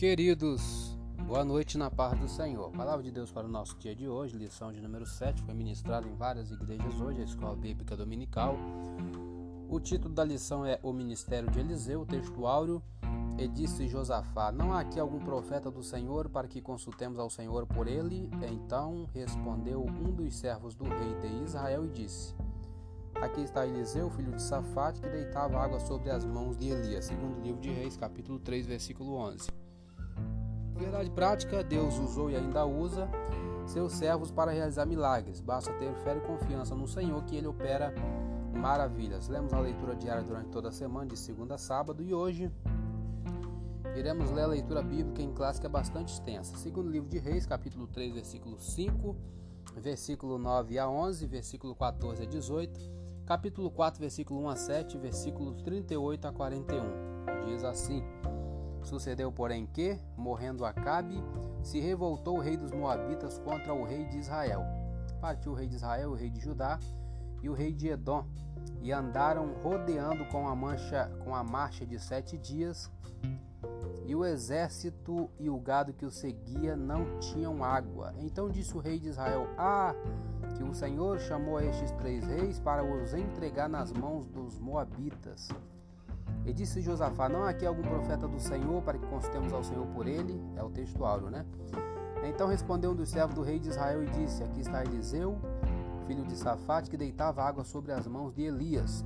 Queridos, boa noite na paz do Senhor. Palavra de Deus para o nosso dia de hoje, lição de número 7, foi ministrada em várias igrejas hoje, a Escola Bíblica Dominical. O título da lição é O Ministério de Eliseu, texto áureo. E disse Josafá: Não há aqui algum profeta do Senhor para que consultemos ao Senhor por ele? Então respondeu um dos servos do rei de Israel e disse: Aqui está Eliseu, filho de Safate, que deitava água sobre as mãos de Elias, segundo o livro de Reis, capítulo 3, versículo 11. Verdade prática, Deus usou e ainda usa seus servos para realizar milagres. Basta ter fé e confiança no Senhor que ele opera maravilhas. Lemos a leitura diária durante toda a semana, de segunda a sábado, e hoje iremos ler a leitura bíblica em que é bastante extensa. Segundo livro de Reis, capítulo 3, versículo 5, versículo 9 a 11, versículo 14 a 18, capítulo 4, versículo 1 a 7, versículos 38 a 41. Diz assim: Sucedeu, porém, que, morrendo Acabe, se revoltou o rei dos Moabitas contra o rei de Israel. Partiu o rei de Israel, o rei de Judá e o rei de Edom, e andaram rodeando com a, mancha, com a marcha de sete dias, e o exército e o gado que o seguia não tinham água. Então disse o rei de Israel: Ah, que o Senhor chamou estes três reis para os entregar nas mãos dos Moabitas. E disse Josafá: Não há aqui algum profeta do Senhor para que consultemos ao Senhor por ele? É o texto áureo, né? Então respondeu um dos servos do rei de Israel e disse: Aqui está Eliseu, filho de Safate, que deitava água sobre as mãos de Elias.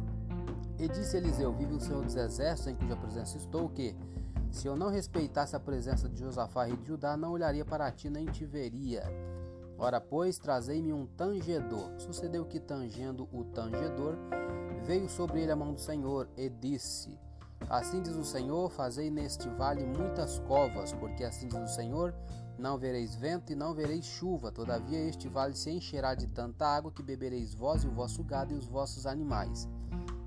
E disse Eliseu: Vive o Senhor dos exércitos, em cuja presença estou, que se eu não respeitasse a presença de Josafá, rei de Judá, não olharia para ti nem te veria. Ora, pois, trazei-me um tangedor. Sucedeu que, tangendo o tangedor, veio sobre ele a mão do Senhor e disse: Assim diz o Senhor: Fazei neste vale muitas covas, porque assim diz o Senhor: Não vereis vento e não vereis chuva, todavia este vale se encherá de tanta água que bebereis vós e o vosso gado e os vossos animais.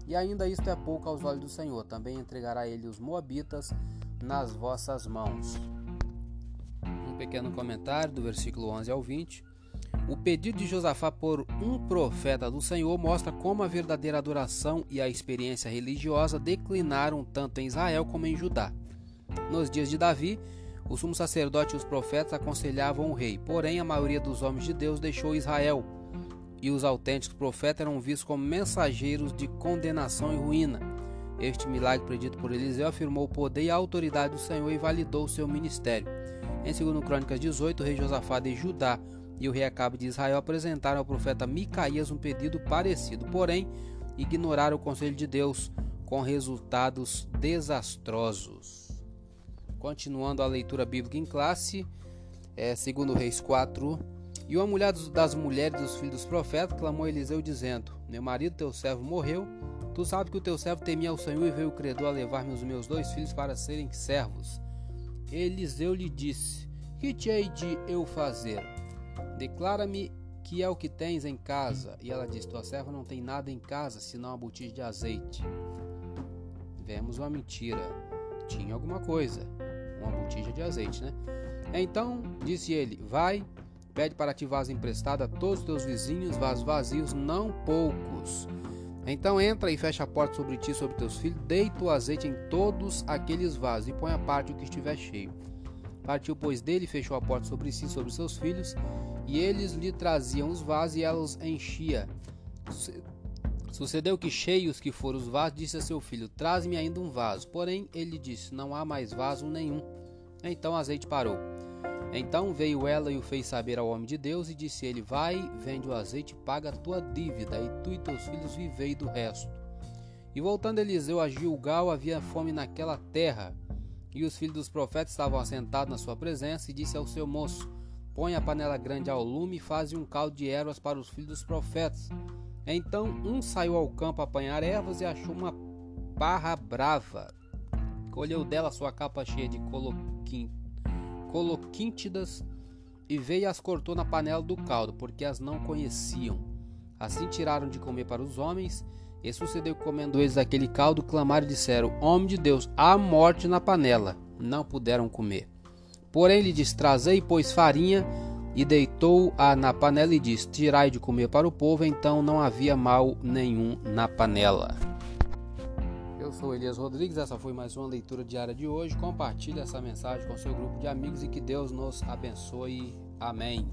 E ainda isto é pouco aos olhos do Senhor, também entregará ele os Moabitas nas vossas mãos. Um pequeno comentário do versículo 11 ao 20. O pedido de Josafá por um profeta do Senhor mostra como a verdadeira adoração e a experiência religiosa declinaram tanto em Israel como em Judá. Nos dias de Davi, o sumo sacerdote e os profetas aconselhavam o rei, porém a maioria dos homens de Deus deixou Israel, e os autênticos profetas eram vistos como mensageiros de condenação e ruína. Este milagre predito por Eliseu afirmou o poder e a autoridade do Senhor e validou seu ministério. Em 2 Crônicas 18, o rei Josafá de Judá e o rei Acabe de Israel apresentaram ao profeta Micaías um pedido parecido, porém ignoraram o conselho de Deus, com resultados desastrosos. Continuando a leitura bíblica em classe, é, segundo Reis 4, e uma mulher das mulheres dos filhos dos profetas clamou Eliseu dizendo: Meu marido, teu servo, morreu. Tu sabes que o teu servo temia ao Senhor e veio o credor a levar-me os meus dois filhos para serem servos. Eliseu lhe disse: Que te hei de eu fazer? Declara-me que é o que tens em casa. E ela disse: Tua serva não tem nada em casa senão uma botija de azeite. Vemos uma mentira. Tinha alguma coisa, uma botija de azeite, né? Então disse ele: Vai, pede para ti vaso emprestado a todos os teus vizinhos, vasos vazios, não poucos. Então entra e fecha a porta sobre ti e sobre teus filhos, deita o azeite em todos aqueles vasos e põe a parte o que estiver cheio. Partiu, pois, dele, fechou a porta sobre si e sobre seus filhos, e eles lhe traziam os vasos e ela os enchia. Sucedeu que, cheios que foram os vasos, disse a seu filho: Traz-me ainda um vaso. Porém, ele disse: Não há mais vaso nenhum. Então o azeite parou. Então veio ela e o fez saber ao homem de Deus, e disse ele: Vai, vende o azeite, paga a tua dívida, e tu e teus filhos vivei do resto. E voltando Eliseu a Gilgal, havia fome naquela terra. E os filhos dos profetas estavam assentados na sua presença, e disse ao seu moço: Põe a panela grande ao lume e faze um caldo de ervas para os filhos dos profetas. Então um saiu ao campo a apanhar ervas e achou uma parra brava. Colheu dela sua capa cheia de coloquíntidas e veio e as cortou na panela do caldo, porque as não conheciam. Assim tiraram de comer para os homens, e sucedeu que, comendo eles aquele caldo, clamaram e disseram: Homem de Deus, há morte na panela. Não puderam comer. Porém lhe disse: Trazei, pois, farinha, e deitou-a na panela e disse: Tirai de comer para o povo. Então não havia mal nenhum na panela. Eu sou Elias Rodrigues, essa foi mais uma leitura diária de hoje. Compartilhe essa mensagem com seu grupo de amigos e que Deus nos abençoe. Amém.